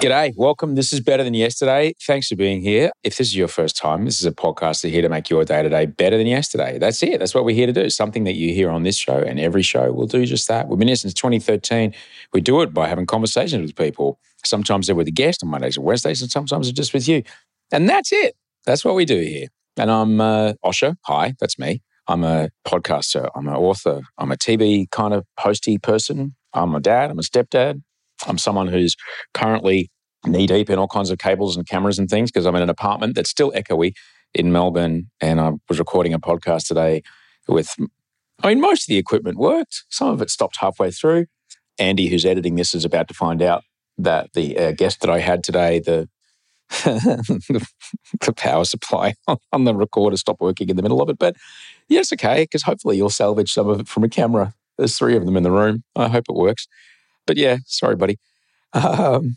G'day, welcome. This is Better Than Yesterday. Thanks for being here. If this is your first time, this is a podcast that's here to make your day to day better than yesterday. That's it. That's what we're here to do. Something that you hear on this show and every show will do just that. We've been here since 2013. We do it by having conversations with people. Sometimes they're with a guest on Mondays and Wednesdays, and sometimes it's just with you. And that's it. That's what we do here. And I'm uh, Osher. Hi, that's me. I'm a podcaster. I'm an author. I'm a TV kind of hosty person. I'm a dad. I'm a stepdad. I'm someone who's currently knee deep in all kinds of cables and cameras and things because I'm in an apartment that's still echoey in Melbourne. And I was recording a podcast today with, I mean, most of the equipment worked. Some of it stopped halfway through. Andy, who's editing this, is about to find out that the uh, guest that I had today, the the power supply on the recorder stopped working in the middle of it. But yes, okay, because hopefully you'll salvage some of it from a camera. There's three of them in the room. I hope it works. But yeah, sorry, buddy. Um,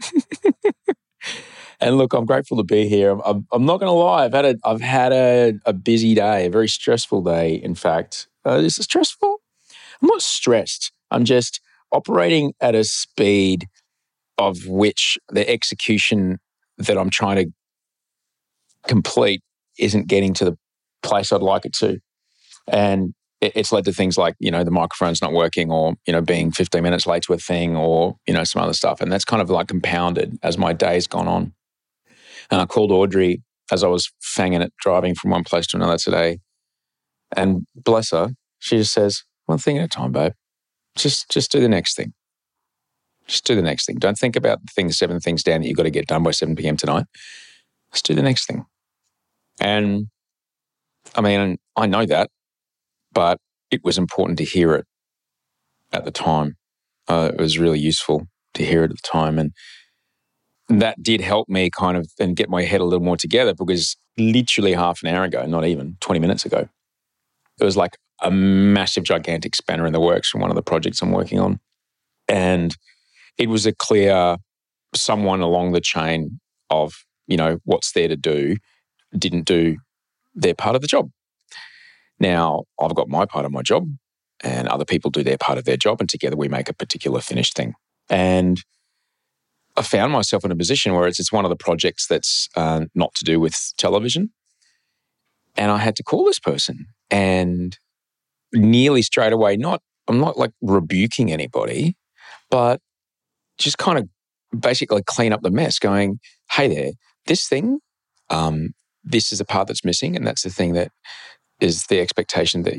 and look, I'm grateful to be here. I'm, I'm not going to lie. I've had a I've had a, a, busy day, a very stressful day. In fact, uh, is it stressful? I'm not stressed. I'm just operating at a speed of which the execution that I'm trying to complete isn't getting to the place I'd like it to. And it's led to things like you know the microphone's not working or you know being 15 minutes late to a thing or you know some other stuff. And that's kind of like compounded as my day's gone on. And i called audrey as i was fanging it driving from one place to another today. And bless her she just says one thing at a time babe. Just just do the next thing. Just do the next thing. Don't think about the things seven things down that you've got to get done by 7 p.m tonight. Just do the next thing. And i mean i know that but it was important to hear it at the time. Uh, it was really useful to hear it at the time. And that did help me kind of and get my head a little more together because literally half an hour ago, not even 20 minutes ago, it was like a massive, gigantic spanner in the works from one of the projects I'm working on. And it was a clear someone along the chain of, you know, what's there to do didn't do their part of the job. Now, I've got my part of my job, and other people do their part of their job, and together we make a particular finished thing. And I found myself in a position where it's, it's one of the projects that's uh, not to do with television. And I had to call this person and nearly straight away, not, I'm not like rebuking anybody, but just kind of basically clean up the mess, going, hey there, this thing, um, this is a part that's missing. And that's the thing that is the expectation that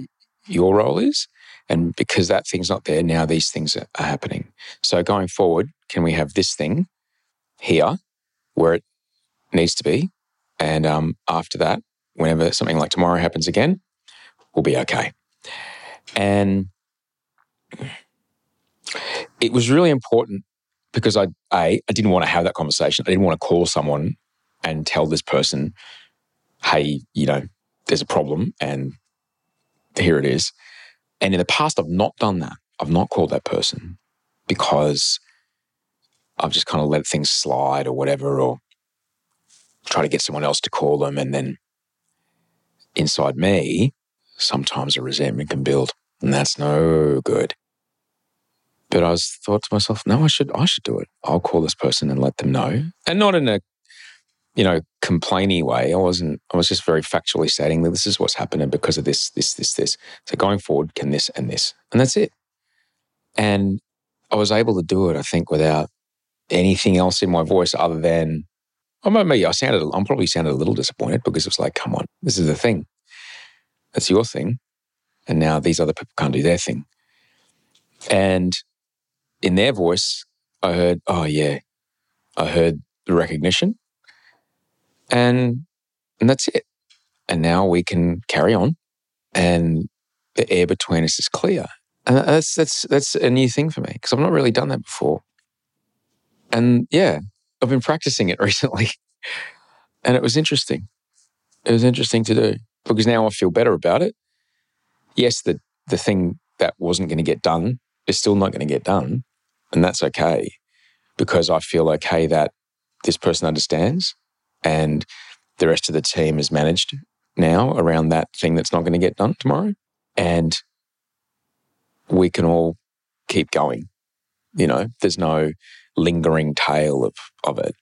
your role is. And because that thing's not there, now these things are, happening. So going forward, can we have this thing here where it needs to be? And um, after that, whenever something like tomorrow happens again, we'll be okay. And it was really important because I, a, I didn't want to have that conversation. I didn't want to call someone and tell this person, hey, you know, there's a problem and here it is. And in the past, I've not done that. I've not called that person because I've just kind of let things slide or whatever, or try to get someone else to call them. And then inside me, sometimes a resentment can build, and that's no good. But I was thought to myself, no, I should, I should do it. I'll call this person and let them know, and not in a, you know, complaining way. I wasn't. I was just very factually stating that this is what's happening because of this, this, this, this. So going forward, can this and this, and that's it. And I was able to do it, I think, without anything else in my voice other than, oh, maybe I sounded, I'm probably sounded a little disappointed because it's like, come on, this is the thing. That's your thing. And now these other people can't do their thing. And in their voice, I heard, oh, yeah, I heard the recognition. And, and that's it. And now we can carry on and the air between us is clear. And that's, that's, that's a new thing for me because I've not really done that before. And yeah, I've been practicing it recently. and it was interesting. It was interesting to do because now I feel better about it. Yes, the, the thing that wasn't going to get done is still not going to get done. And that's okay because I feel okay that this person understands and the rest of the team is managed now around that thing that's not going to get done tomorrow. And we can all keep going. You know, there's no lingering tail of, of it.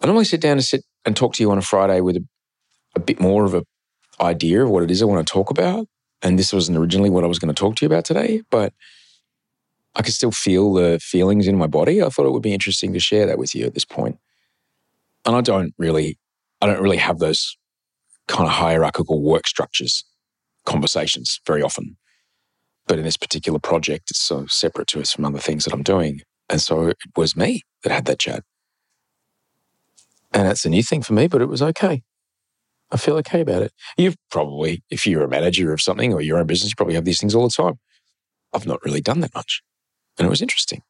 I normally sit down and sit and talk to you on a Friday with a, a bit more of an idea of what it is I want to talk about. And this wasn't originally what I was going to talk to you about today, but I could still feel the feelings in my body. I thought it would be interesting to share that with you at this point. And I don't really, I don't really have those kind of hierarchical work structures, conversations very often. But in this particular project, it's so separate to us from other things that I'm doing. And so it was me that had that chat. And that's a new thing for me, but it was okay. I feel okay about it. You've probably, if you're a manager of something or your own business, you probably have these things all the time. I've not really done that much. And it was interesting.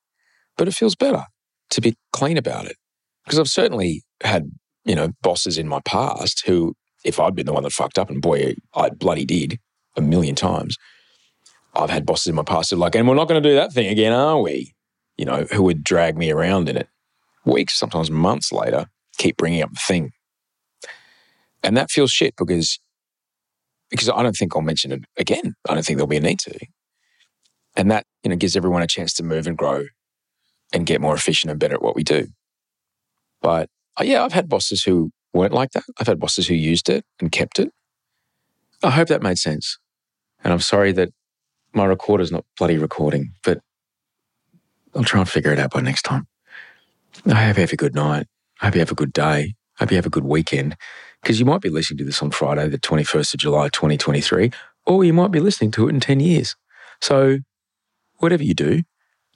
But it feels better to be clean about it. Because I've certainly had, you know, bosses in my past who, if I'd been the one that fucked up, and boy, I bloody did a million times, I've had bosses in my past who are like, and we're not going to do that thing again, are we? You know, who would drag me around in it. Weeks, sometimes months later, keep bringing up the thing. And that feels shit because because I don't think I'll mention it again. I don't think there'll be a need to. And that, you know, gives everyone a chance to move and grow and get more efficient and better at what we do. But uh, yeah, I've had bosses who weren't like that. I've had bosses who used it and kept it. I hope that made sense. And I'm sorry that my recorder's not bloody recording, but I'll try and figure it out by next time. I hope you have a good night. I hope you have a good day. I hope you have a good weekend. Because you might be listening to this on Friday, the 21st of July, 2023, or you might be listening to it in 10 years. So, whatever you do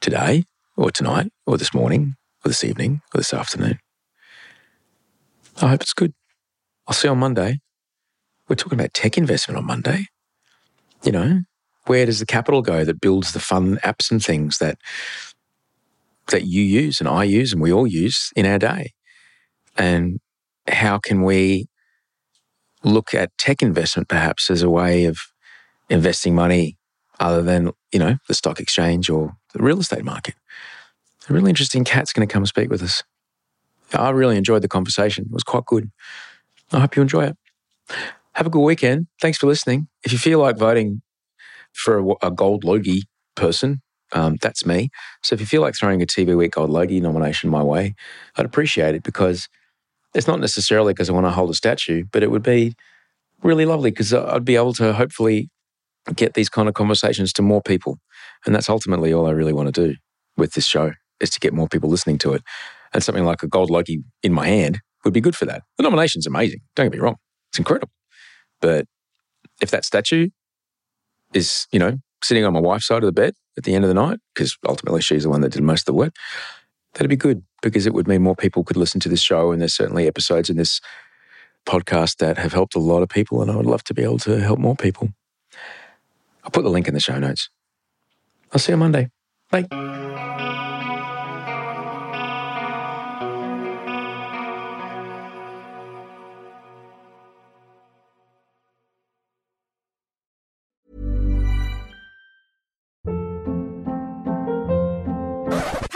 today, or tonight, or this morning, or this evening, or this afternoon, I hope it's good. I'll see you on Monday. We're talking about tech investment on Monday. You know, where does the capital go that builds the fun apps and things that that you use and I use and we all use in our day? And how can we look at tech investment perhaps as a way of investing money other than, you know, the stock exchange or the real estate market? A really interesting cat's going to come speak with us. I really enjoyed the conversation. It was quite good. I hope you enjoy it. Have a good weekend. Thanks for listening. If you feel like voting for a, a gold Logie person, um, that's me. So if you feel like throwing a TV Week Gold Logie nomination my way, I'd appreciate it because it's not necessarily because I want to hold a statue, but it would be really lovely because I'd be able to hopefully get these kind of conversations to more people. And that's ultimately all I really want to do with this show is to get more people listening to it. And something like a gold Logie in my hand would be good for that. The nomination's amazing. Don't get me wrong. It's incredible. But if that statue is, you know, sitting on my wife's side of the bed at the end of the night, because ultimately she's the one that did most of the work, that'd be good because it would mean more people could listen to this show. And there's certainly episodes in this podcast that have helped a lot of people. And I would love to be able to help more people. I'll put the link in the show notes. I'll see you Monday. Bye.